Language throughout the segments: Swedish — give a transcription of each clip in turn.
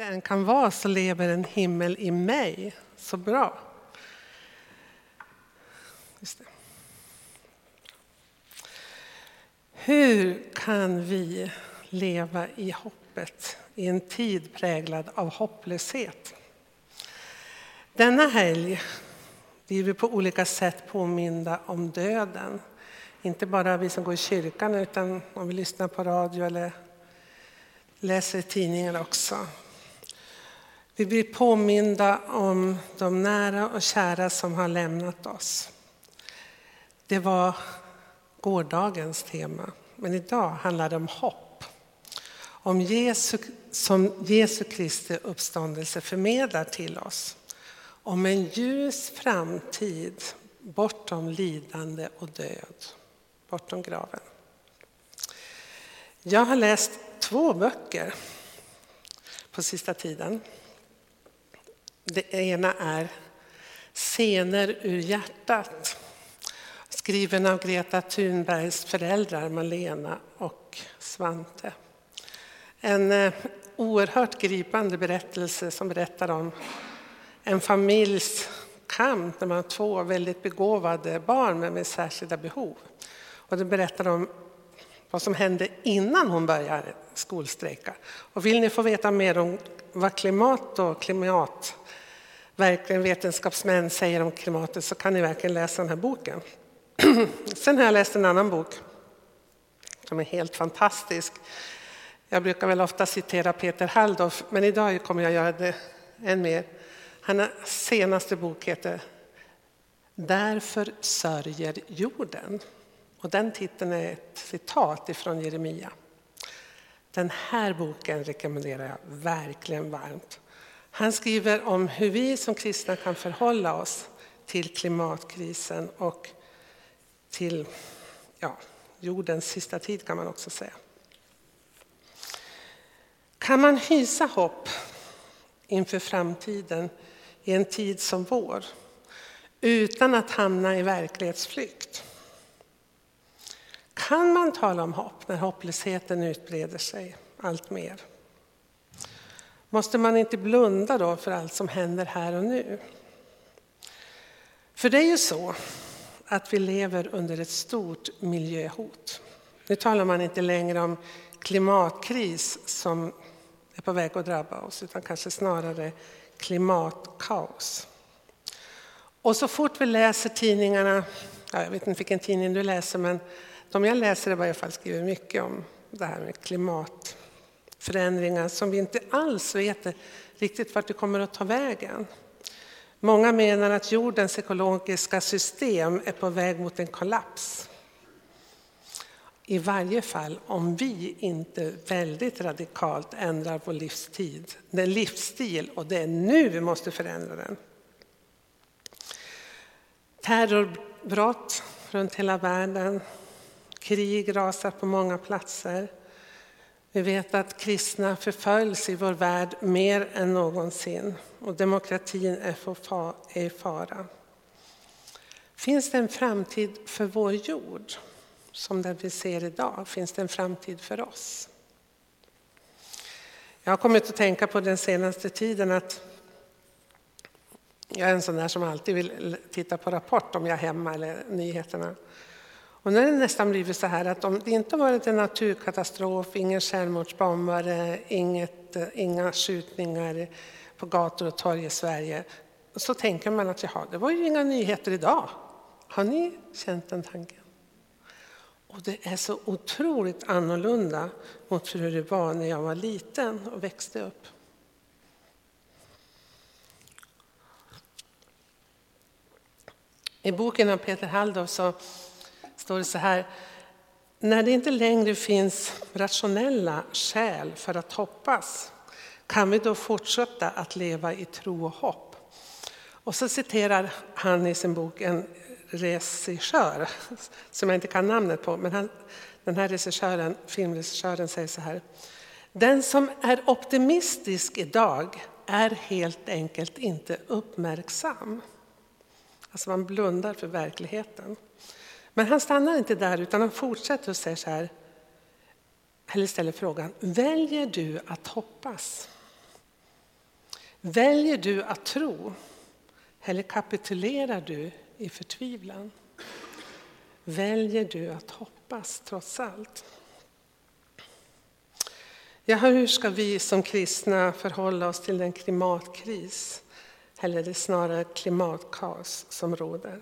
jag än kan vara så lever en himmel i mig. Så bra. Hur kan vi leva i hoppet i en tid präglad av hopplöshet? Denna helg blir vi på olika sätt påminda om döden. Inte bara vi som går i kyrkan utan om vi lyssnar på radio eller läser tidningen också. Vi blir påminda om de nära och kära som har lämnat oss. Det var gårdagens tema, men idag handlar det om hopp. Om Jesu, som Jesu Kristi uppståndelse förmedlar till oss. Om en ljus framtid bortom lidande och död, bortom graven. Jag har läst två böcker på sista tiden. Det ena är Scener ur hjärtat skriven av Greta Thunbergs föräldrar Malena och Svante. En eh, oerhört gripande berättelse som berättar om en familjs kamp när man har två väldigt begåvade barn med särskilda behov. Och den berättar om vad som hände innan hon började skolstrejka. Och vill ni få veta mer om vad klimat och klimat verkligen vetenskapsmän säger om klimatet så kan ni verkligen läsa den här boken. Sen har jag läst en annan bok som är helt fantastisk. Jag brukar väl ofta citera Peter Halldorf, men idag kommer jag göra det än mer. Hans senaste bok heter Därför sörjer jorden. Och den titeln är ett citat ifrån Jeremia. Den här boken rekommenderar jag verkligen varmt. Han skriver om hur vi som kristna kan förhålla oss till klimatkrisen och till ja, jordens sista tid kan man också säga. Kan man hysa hopp inför framtiden i en tid som vår utan att hamna i verklighetsflykt? Kan man tala om hopp när hopplösheten utbreder sig allt mer? Måste man inte blunda då för allt som händer här och nu? För det är ju så att vi lever under ett stort miljöhot. Nu talar man inte längre om klimatkris som är på väg att drabba oss, utan kanske snarare klimatkaos. Och så fort vi läser tidningarna, jag vet inte vilken tidning du läser, men de jag läser i varje fall skriver mycket om det här med Förändringar som vi inte alls vet riktigt vart det kommer att ta vägen. Många menar att jordens ekologiska system är på väg mot en kollaps. I varje fall om vi inte väldigt radikalt ändrar vår livstid, den livsstil och det är nu vi måste förändra den. Terrorbrott runt hela världen, krig rasar på många platser. Vi vet att kristna förföljs i vår värld mer än någonsin och demokratin är i fara. Finns det en framtid för vår jord som den vi ser idag? Finns det en framtid för oss? Jag har kommit att tänka på den senaste tiden att jag är en sån där som alltid vill titta på Rapport om jag är hemma eller nyheterna. Och nu har det nästan blivit så här att om det inte varit en naturkatastrof, ingen självmordsbombare, inget, eh, inga skjutningar på gator och torg i Sverige, så tänker man att jaha, det var ju inga nyheter idag. Har ni känt den tanken? Och det är så otroligt annorlunda mot hur det var när jag var liten och växte upp. I boken av Peter Halldorf så står det så här. När det inte längre finns rationella skäl för att hoppas, kan vi då fortsätta att leva i tro och hopp? Och så citerar han i sin bok en regissör, som jag inte kan namnet på, men han, den här regissören, filmregissören säger så här. Den som är optimistisk idag är helt enkelt inte uppmärksam. Alltså man blundar för verkligheten. Men han stannar inte där utan han fortsätter och säger så här, eller ställer frågan, väljer du att hoppas? Väljer du att tro eller kapitulerar du i förtvivlan? Väljer du att hoppas trots allt? Ja, hur ska vi som kristna förhålla oss till den klimatkris, eller det snarare klimatkaos som råder?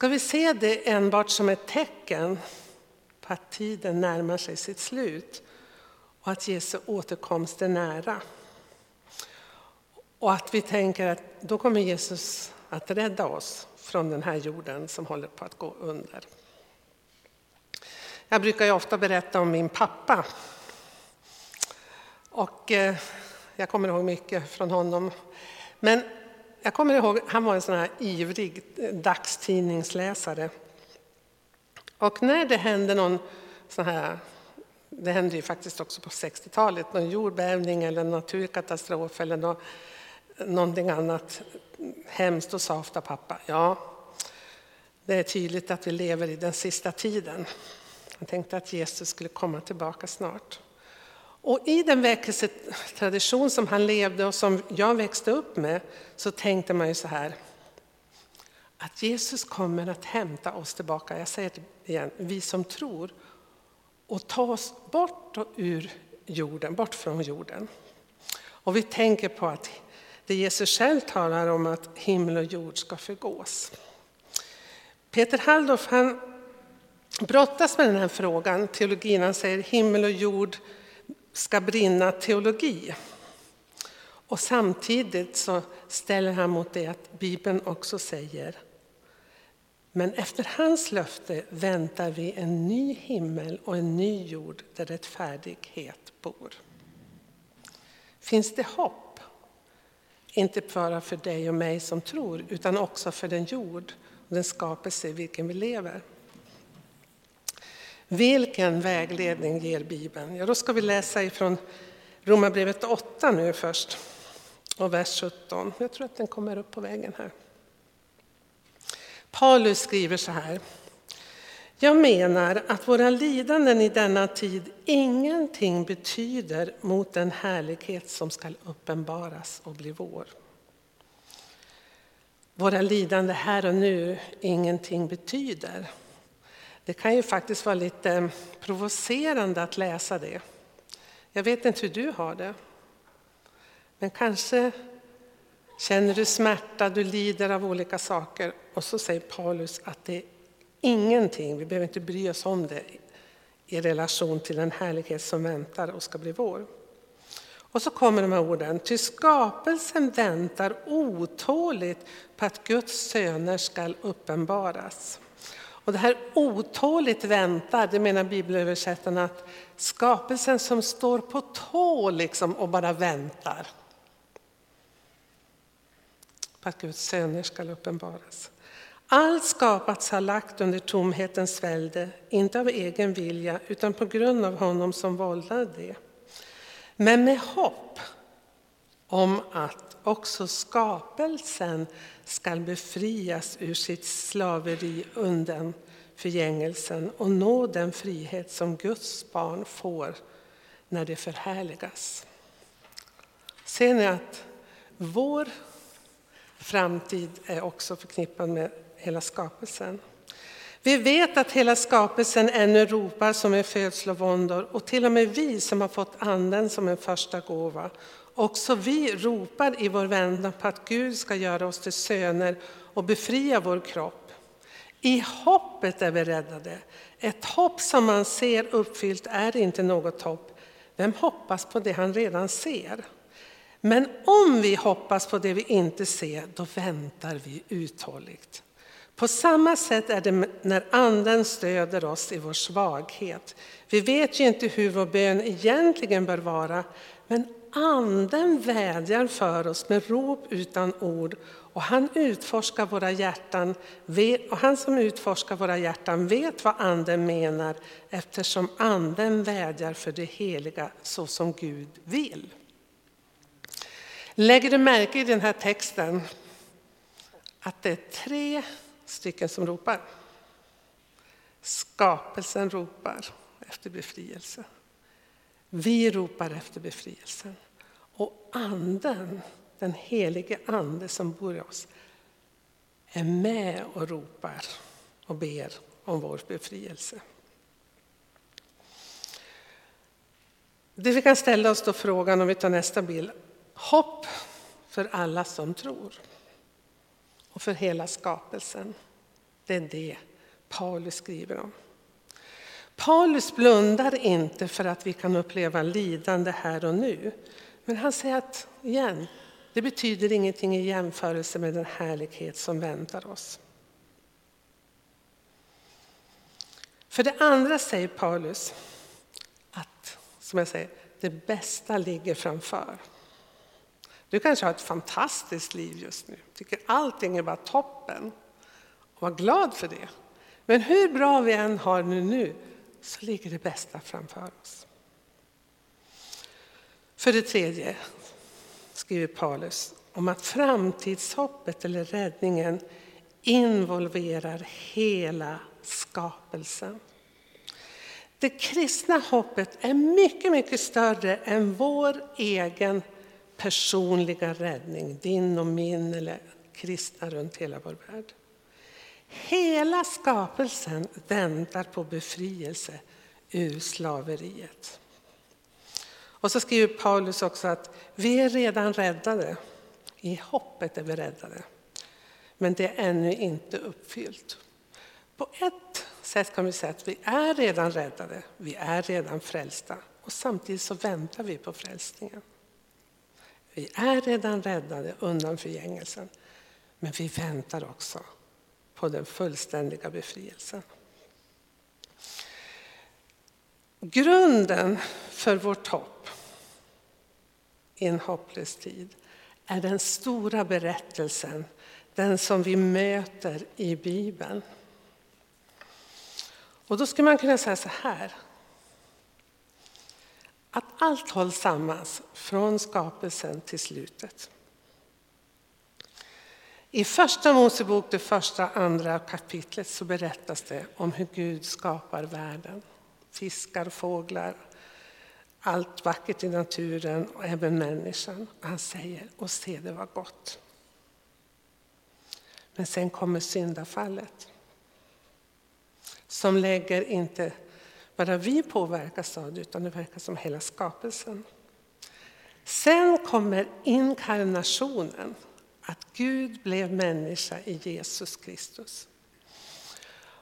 Ska vi se det enbart som ett tecken på att tiden närmar sig sitt slut och att Jesu återkomst är nära? Och att vi tänker att då kommer Jesus att rädda oss från den här jorden som håller på att gå under. Jag brukar ju ofta berätta om min pappa. Och eh, jag kommer ihåg mycket från honom. Men jag kommer ihåg, han var en sån här ivrig eh, dagstidningsläsare. Och när det hände någon sån här, det hände ju faktiskt också på 60-talet, någon jordbävning eller naturkatastrof eller något, någonting annat hemskt, då sa ofta pappa, ja, det är tydligt att vi lever i den sista tiden. Han tänkte att Jesus skulle komma tillbaka snart. Och i den väckelsetradition som han levde och som jag växte upp med så tänkte man ju så här att Jesus kommer att hämta oss tillbaka, jag säger det igen, vi som tror och ta oss bort ur jorden, bort från jorden. Och vi tänker på att det Jesus själv talar om att himmel och jord ska förgås. Peter Halldorf han brottas med den här frågan, teologin. Han säger himmel och jord ska brinna teologi. Och samtidigt så ställer han mot det att Bibeln också säger men efter hans löfte väntar vi en ny himmel och en ny jord där rättfärdighet bor. Finns det hopp? Inte bara för dig och mig som tror, utan också för den jord och den skapelse i vilken vi lever. Vilken vägledning ger Bibeln? Ja, då ska vi läsa ifrån Romarbrevet 8 nu först, och vers 17. Jag tror att den kommer upp på vägen här. Paulus skriver så här. Jag menar att våra lidanden i denna tid ingenting betyder mot den härlighet som skall uppenbaras och bli vår. Våra lidande här och nu ingenting betyder. Det kan ju faktiskt vara lite eh, provocerande att läsa det. Jag vet inte hur du har det. Men kanske känner du smärta, du lider av olika saker. Och så säger Paulus att det är ingenting, vi behöver inte bry oss om det i relation till den härlighet som väntar och ska bli vår. Och så kommer de här orden, ty skapelsen väntar otåligt på att Guds söner skall uppenbaras. Och det här otåligt väntar, det menar bibelöversättarna att skapelsen som står på tå liksom och bara väntar på att Guds söner ska uppenbaras. Allt skapats har lagt under tomhetens välde, inte av egen vilja utan på grund av honom som vållade det. Men med hopp om att också skapelsen skall befrias ur sitt slaveri undan förgängelsen och nå den frihet som Guds barn får när det förhärligas. Ser ni att vår framtid är också förknippad med hela skapelsen? Vi vet att hela skapelsen ännu ropar som en födslovåndor och till och med vi som har fått anden som en första gåva Också vi ropar i vår vändan på att Gud ska göra oss till söner och befria vår kropp. I hoppet är vi räddade. Ett hopp som man ser uppfyllt är inte något hopp. Vem hoppas på det han redan ser? Men om vi hoppas på det vi inte ser, då väntar vi uthålligt. På samma sätt är det när Anden stöder oss i vår svaghet. Vi vet ju inte hur vår bön egentligen bör vara, men Anden vädjar för oss med rop utan ord och han utforskar våra hjärtan och han som utforskar våra hjärtan vet vad Anden menar eftersom Anden vädjar för det heliga så som Gud vill. Lägger du märke i den här texten att det är tre stycken som ropar? Skapelsen ropar efter befrielse. Vi ropar efter befrielsen. Och anden, den helige ande som bor i oss, är med och ropar och ber om vår befrielse. Det vi kan ställa oss då frågan om vi tar nästa bild. Hopp för alla som tror och för hela skapelsen. Det är det Paulus skriver om. Paulus blundar inte för att vi kan uppleva lidande här och nu. Men han säger att, igen, det betyder ingenting i jämförelse med den härlighet som väntar oss. För det andra säger Paulus att, som jag säger, det bästa ligger framför. Du kanske har ett fantastiskt liv just nu, tycker allting är bara toppen. Och var glad för det. Men hur bra vi än har det nu så ligger det bästa framför oss. För det tredje skriver Paulus om att framtidshoppet eller räddningen involverar hela skapelsen. Det kristna hoppet är mycket, mycket större än vår egen personliga räddning, din och min eller kristna runt hela vår värld. Hela skapelsen väntar på befrielse ur slaveriet. Och så skriver Paulus också att vi är redan räddade. I hoppet är vi räddade. Men det är ännu inte uppfyllt. På ett sätt kan vi säga att vi är redan räddade, vi är redan frälsta och samtidigt så väntar vi på frälsningen. Vi är redan räddade undan förgängelsen, men vi väntar också på den fullständiga befrielsen. Grunden för vårt hopp i en hopplös tid är den stora berättelsen, den som vi möter i Bibeln. Och då skulle man kunna säga så här. Att allt hålls samman från skapelsen till slutet. I första Mosebok, det första andra kapitlet, så berättas det om hur Gud skapar världen. Fiskar, fåglar, allt vackert i naturen och även människan. Han säger, och se det var gott. Men sen kommer syndafallet. Som lägger inte bara vi påverkas av det, utan det verkar som hela skapelsen. Sen kommer inkarnationen att Gud blev människa i Jesus Kristus.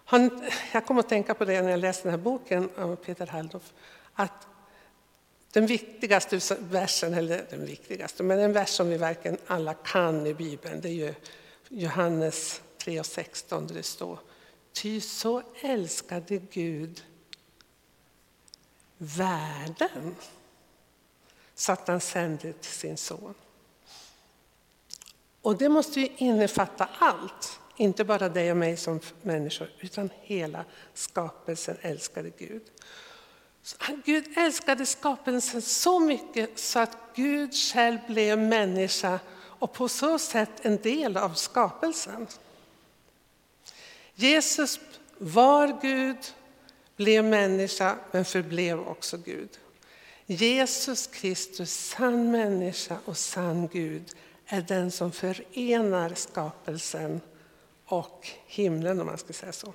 Han, jag kom att tänka på det när jag läste den här boken av Peter Halldorf. Att den viktigaste versen, eller den viktigaste, men en vers som vi verkligen alla kan i Bibeln, det är ju Johannes 3 och 16 där det står Ty så älskade Gud världen så att han sände till sin son. Och det måste ju innefatta allt, inte bara dig och mig som människor, utan hela skapelsen älskade Gud. Så Gud älskade skapelsen så mycket så att Gud själv blev människa och på så sätt en del av skapelsen. Jesus var Gud, blev människa men förblev också Gud. Jesus Kristus, sann människa och sann Gud, är den som förenar skapelsen och himlen om man ska säga så.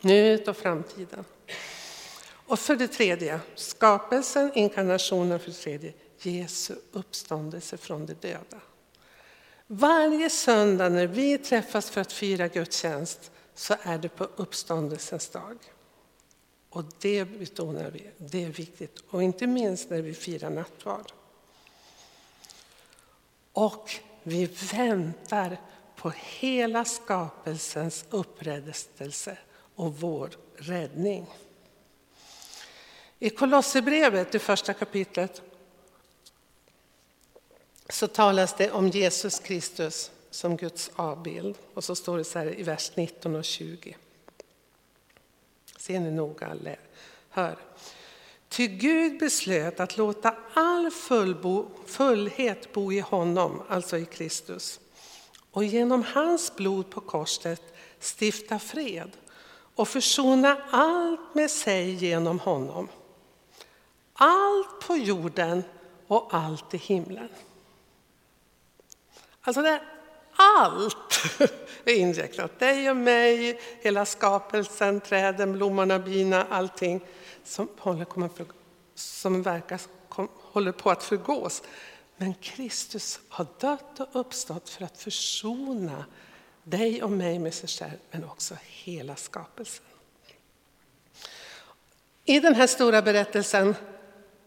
Nuet och framtiden. Och för det tredje, skapelsen, inkarnationen för det tredje, Jesu uppståndelse från de döda. Varje söndag när vi träffas för att fira gudstjänst så är det på uppståndelsens dag. Och det betonar vi, det är viktigt. Och inte minst när vi firar nattvard. Och vi väntar på hela skapelsens upprättelse och vår räddning. I Kolosserbrevet, det första kapitlet, så talas det om Jesus Kristus som Guds avbild. Och så står det så här i vers 19 och 20. Ser ni noga, hör. Ty Gud beslöt att låta all fullbo, fullhet bo i honom, alltså i Kristus, och genom hans blod på korset stifta fred och försona allt med sig genom honom. Allt på jorden och allt i himlen. Alltså det allt är inräknat. Dig och mig, hela skapelsen, träden, blommorna, bina, allting som, håller, som verkar håller på att förgås. Men Kristus har dött och uppstått för att försona dig och mig med sig själv, men också hela skapelsen. I den här stora berättelsen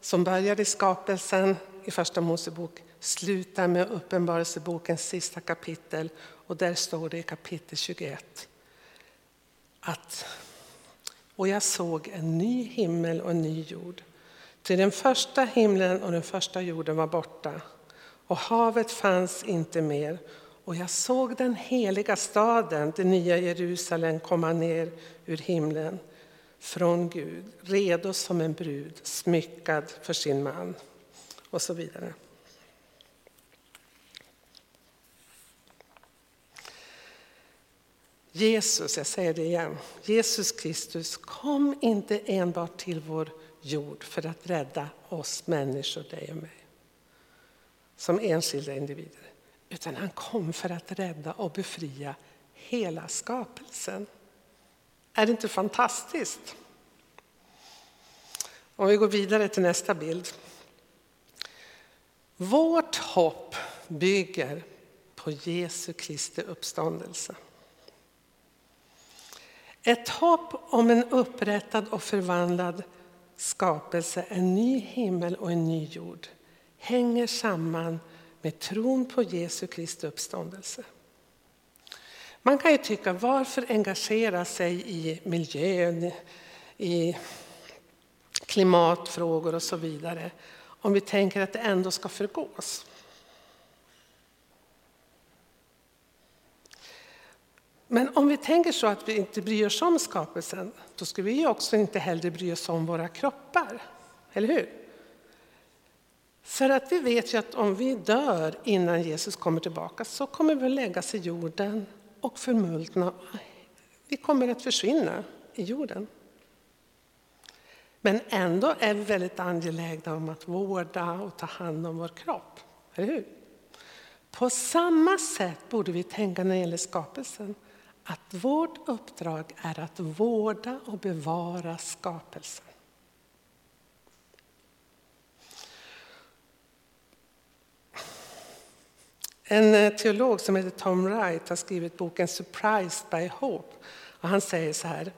som börjar i skapelsen i Första Mosebok slutar med Uppenbarelsebokens sista kapitel och där står det i kapitel 21 att och jag såg en ny himmel och en ny jord. Till den första himlen och den första jorden var borta och havet fanns inte mer. Och jag såg den heliga staden, det nya Jerusalem, komma ner ur himlen från Gud, redo som en brud, smyckad för sin man och så vidare. Jesus, jag säger det igen, Jesus Kristus kom inte enbart till vår jord för att rädda oss människor, dig och mig, som enskilda individer. Utan han kom för att rädda och befria hela skapelsen. Är det inte fantastiskt? Om vi går vidare till nästa bild. Vårt hopp bygger på Jesu Kristi uppståndelse. Ett hopp om en upprättad och förvandlad skapelse, en ny himmel och en ny jord hänger samman med tron på Jesu Kristi uppståndelse. Man kan ju tycka, varför engagera sig i miljön, i klimatfrågor och så vidare, om vi tänker att det ändå ska förgås? Men om vi tänker så att vi inte bryr oss om skapelsen, då ska vi också inte heller bry oss om våra kroppar. Eller hur? För att vi vet ju att om vi dör innan Jesus kommer tillbaka så kommer vi att läggas i jorden och förmultna. Vi kommer att försvinna i jorden. Men ändå är vi väldigt angelägna om att vårda och ta hand om vår kropp. Eller hur? På samma sätt borde vi tänka när det gäller skapelsen att vårt uppdrag är att vårda och bevara skapelsen. En eh, teolog som heter Tom Wright har skrivit boken Surprised by Hope. Och han säger så här.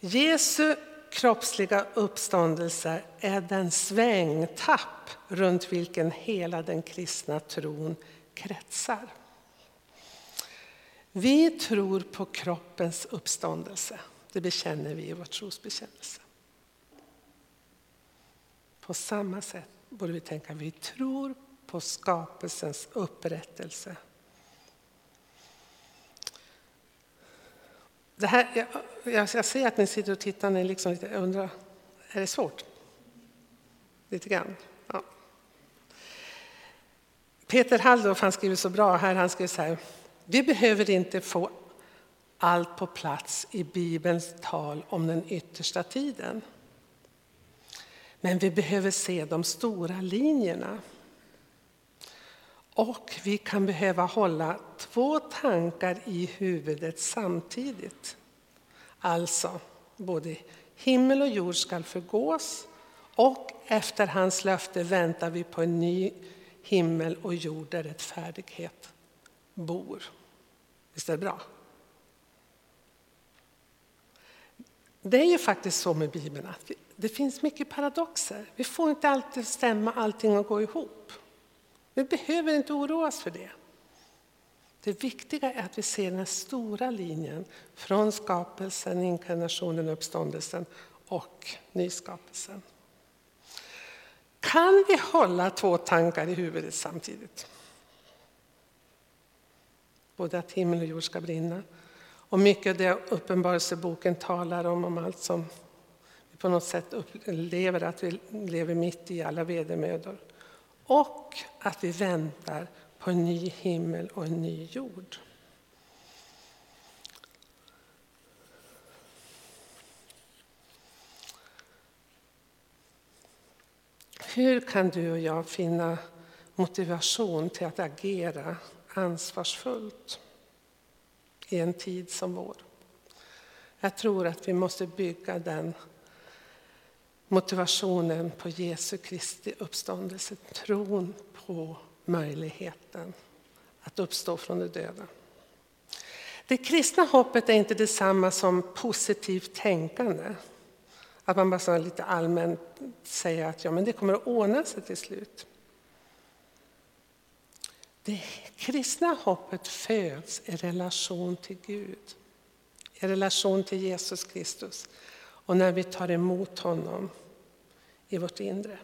Jesu kroppsliga uppståndelse är den svängtapp runt vilken hela den kristna tron kretsar. Vi tror på kroppens uppståndelse. Det bekänner vi i vår trosbekännelse. På samma sätt borde vi tänka att vi tror på skapelsens upprättelse. Det här, jag, jag ser att ni sitter och tittar och liksom lite, undrar, är det svårt? Lite grann. Ja. Peter Halldorf han skriver så bra här, han skriver så här, vi behöver inte få allt på plats i Bibelns tal om den yttersta tiden. Men vi behöver se de stora linjerna. Och vi kan behöva hålla två tankar i huvudet samtidigt. Alltså, både himmel och jord skall förgås och efter hans löfte väntar vi på en ny himmel och jord där rättfärdighet bor. Visst är det bra? Det är ju faktiskt så med Bibeln att det finns mycket paradoxer. Vi får inte alltid stämma allting och gå ihop. Vi behöver inte oroa oss för det. Det viktiga är att vi ser den stora linjen från skapelsen, inkarnationen, uppståndelsen och nyskapelsen. Kan vi hålla två tankar i huvudet samtidigt? Både att himmel och jord ska brinna. Och mycket av det Uppenbarelseboken talar om, om allt som vi på något sätt upplever att vi lever mitt i, alla vedermödor. Och att vi väntar på en ny himmel och en ny jord. Hur kan du och jag finna motivation till att agera ansvarsfullt i en tid som vår? Jag tror att vi måste bygga den motivationen på Jesu Kristi uppståndelse, tron på möjligheten att uppstå från de döda. Det kristna hoppet är inte detsamma som positivt tänkande. Att man bara lite allmänt säger att ja, men det kommer att ordna sig till slut. Det kristna hoppet föds i relation till Gud, i relation till Jesus Kristus och när vi tar emot honom i vårt inre.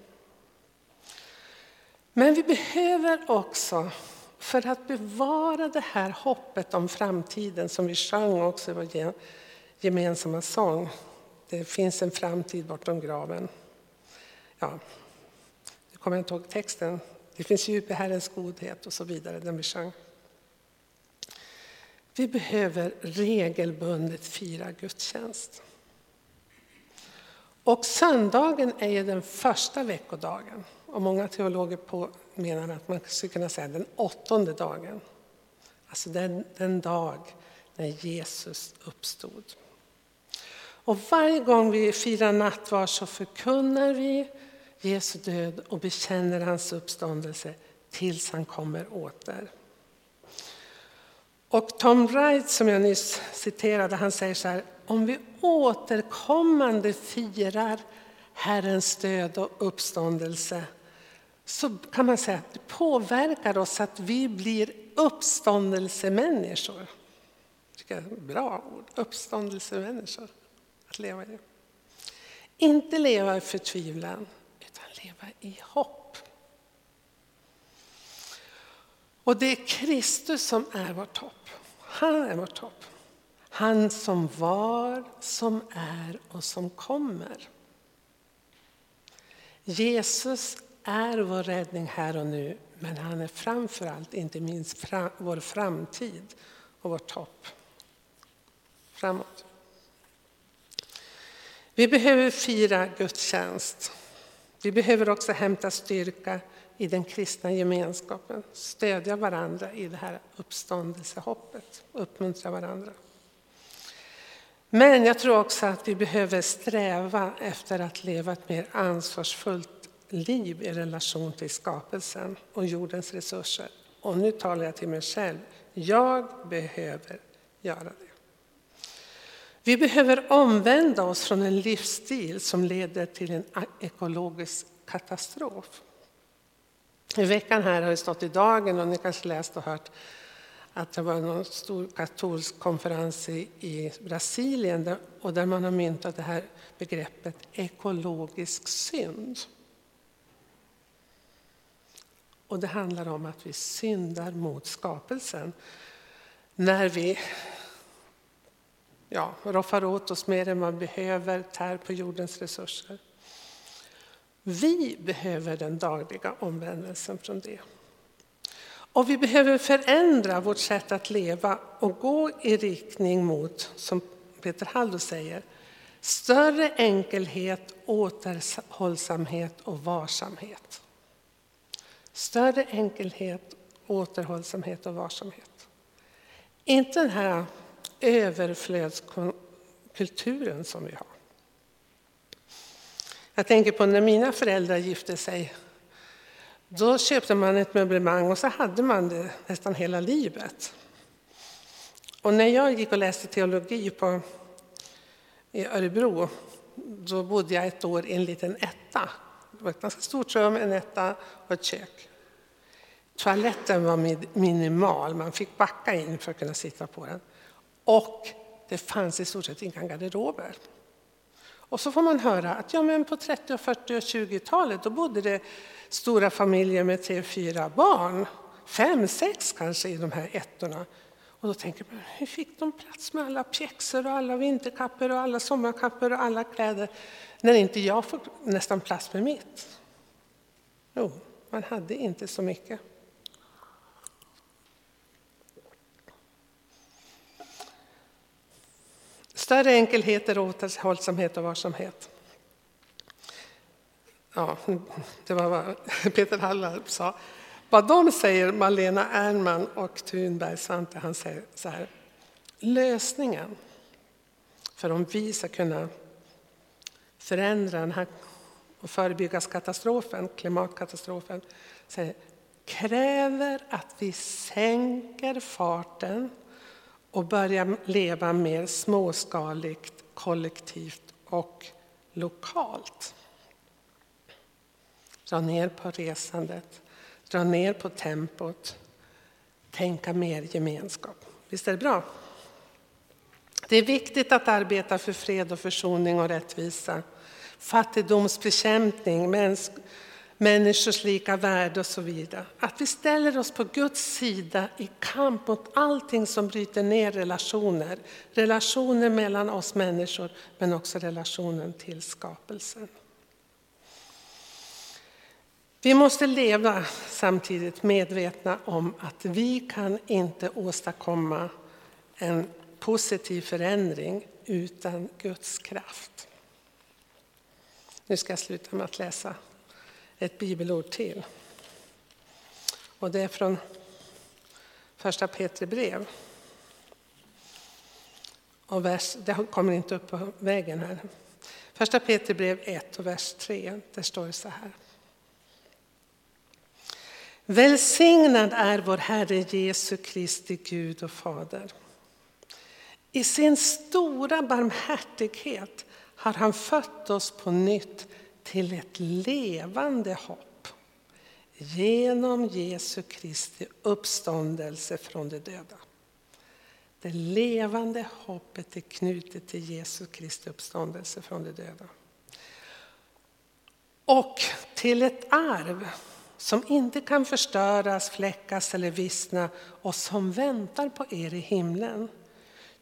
Men vi behöver också, för att bevara det här hoppet om framtiden som vi sjöng också i vår gemensamma sång. Det finns en framtid bortom graven. Ja, nu kommer jag inte ihåg texten. Det finns djup i Herrens godhet och så vidare, den vi sjöng. Vi behöver regelbundet fira gudstjänst. Och söndagen är ju den första veckodagen. Och många teologer på, menar att man skulle kunna säga den åttonde dagen. Alltså den, den dag när Jesus uppstod. Och varje gång vi firar nattvard så förkunnar vi Jesu död och bekänner hans uppståndelse tills han kommer åter. Och Tom Wright som jag nyss citerade, han säger så här, om vi återkommande firar Herrens död och uppståndelse så kan man säga att det påverkar oss att vi blir uppståndelsemänniskor. Det är bra ord, uppståndelsemänniskor att leva i. Inte leva i förtvivlan, leva i hopp. Och det är Kristus som är vårt hopp. Han är vårt hopp. Han som var, som är och som kommer. Jesus är vår räddning här och nu, men han är framför allt, inte minst, vår framtid och vårt hopp framåt. Vi behöver fira gudstjänst. Vi behöver också hämta styrka i den kristna gemenskapen, stödja varandra i det här uppståndelsehoppet, uppmuntra varandra. Men jag tror också att vi behöver sträva efter att leva ett mer ansvarsfullt liv i relation till skapelsen och jordens resurser. Och nu talar jag till mig själv. Jag behöver göra det. Vi behöver omvända oss från en livsstil som leder till en ekologisk katastrof. I veckan här har det stått i Dagen och ni kanske läst och hört att det var en stor katolsk konferens i, i Brasilien där, och där man har myntat det här begreppet ekologisk synd. Och det handlar om att vi syndar mot skapelsen när vi ja, roffar åt oss mer än man behöver, tär på jordens resurser. Vi behöver den dagliga omvändelsen från det. Och vi behöver förändra vårt sätt att leva och gå i riktning mot, som Peter Haldo säger, större enkelhet, återhållsamhet och varsamhet. Större enkelhet, återhållsamhet och varsamhet. Inte den här överflödskulturen som vi har. Jag tänker på när mina föräldrar gifte sig. Då köpte man ett möblemang och så hade man det nästan hela livet. Och när jag gick och läste teologi på, i Örebro, då bodde jag ett år i en liten etta. Det var ett ganska stort rum, en etta och ett kök. Toaletten var minimal, man fick backa in för att kunna sitta på den. Och det fanns i stort sett inga garderober. Och så får man höra att ja, men på 30, 40 och 20-talet då bodde det stora familjer med tre, fyra barn. Fem, sex kanske i de här ettorna. Och då tänker man, hur fick de plats med alla pjäxor och alla vinterkappor och alla sommarkappor och alla kläder när inte jag får nästan plats med mitt? Jo, man hade inte så mycket. Större enkelhet är återhållsamhet och varsamhet. ja, det var vad Peter Hallar sa. Vad de säger, Malena Ernman och Thunberg Svante, han säger så här. Lösningen för om vi ska kunna förändra den här och förebygga katastrofen, klimatkatastrofen, säger, kräver att vi sänker farten och börja leva mer småskaligt, kollektivt och lokalt. Dra ner på resandet, dra ner på tempot, tänka mer gemenskap. Visst är det bra? Det är viktigt att arbeta för fred och försoning och rättvisa, fattigdomsbekämpning, mäns människors lika värde och så vidare. Att vi ställer oss på Guds sida i kamp mot allting som bryter ner relationer. Relationer mellan oss människor men också relationen till skapelsen. Vi måste leva samtidigt medvetna om att vi kan inte åstadkomma en positiv förändring utan Guds kraft. Nu ska jag sluta med att läsa ett bibelord till. Och det är från första Petri brev. Och vers, det kommer inte upp på vägen här. Första Petri brev 1 och vers 3, där står det så här. Välsignad är vår Herre Jesu Kristi Gud och Fader. I sin stora barmhärtighet har han fött oss på nytt till ett levande hopp genom Jesu Kristi uppståndelse från de döda. Det levande hoppet är knutet till Jesu Kristi uppståndelse från de döda. Och till ett arv som inte kan förstöras, fläckas eller vissna och som väntar på er i himlen.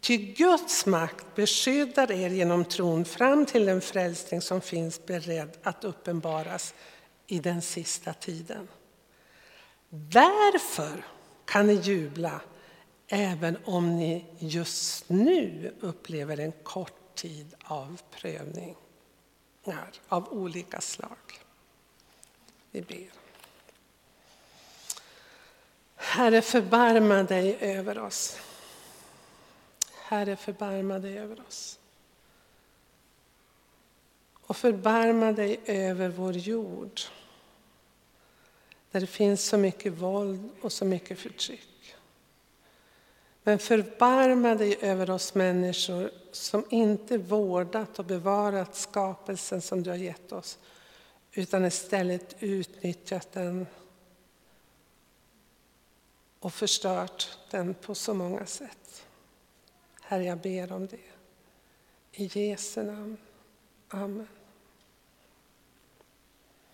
Ty Guds makt beskyddar er genom tron fram till den frälsning som finns beredd att uppenbaras i den sista tiden. Därför kan ni jubla även om ni just nu upplever en kort tid av prövningar av olika slag. Vi ber. Herre, förbarma dig över oss. Herre, förbarma dig över oss. Och förbarma dig över vår jord. Där det finns så mycket våld och så mycket förtryck. Men förbarma dig över oss människor som inte vårdat och bevarat skapelsen som du har gett oss. Utan istället utnyttjat den och förstört den på så många sätt. Herre, jag ber om det. I Jesu namn. Amen.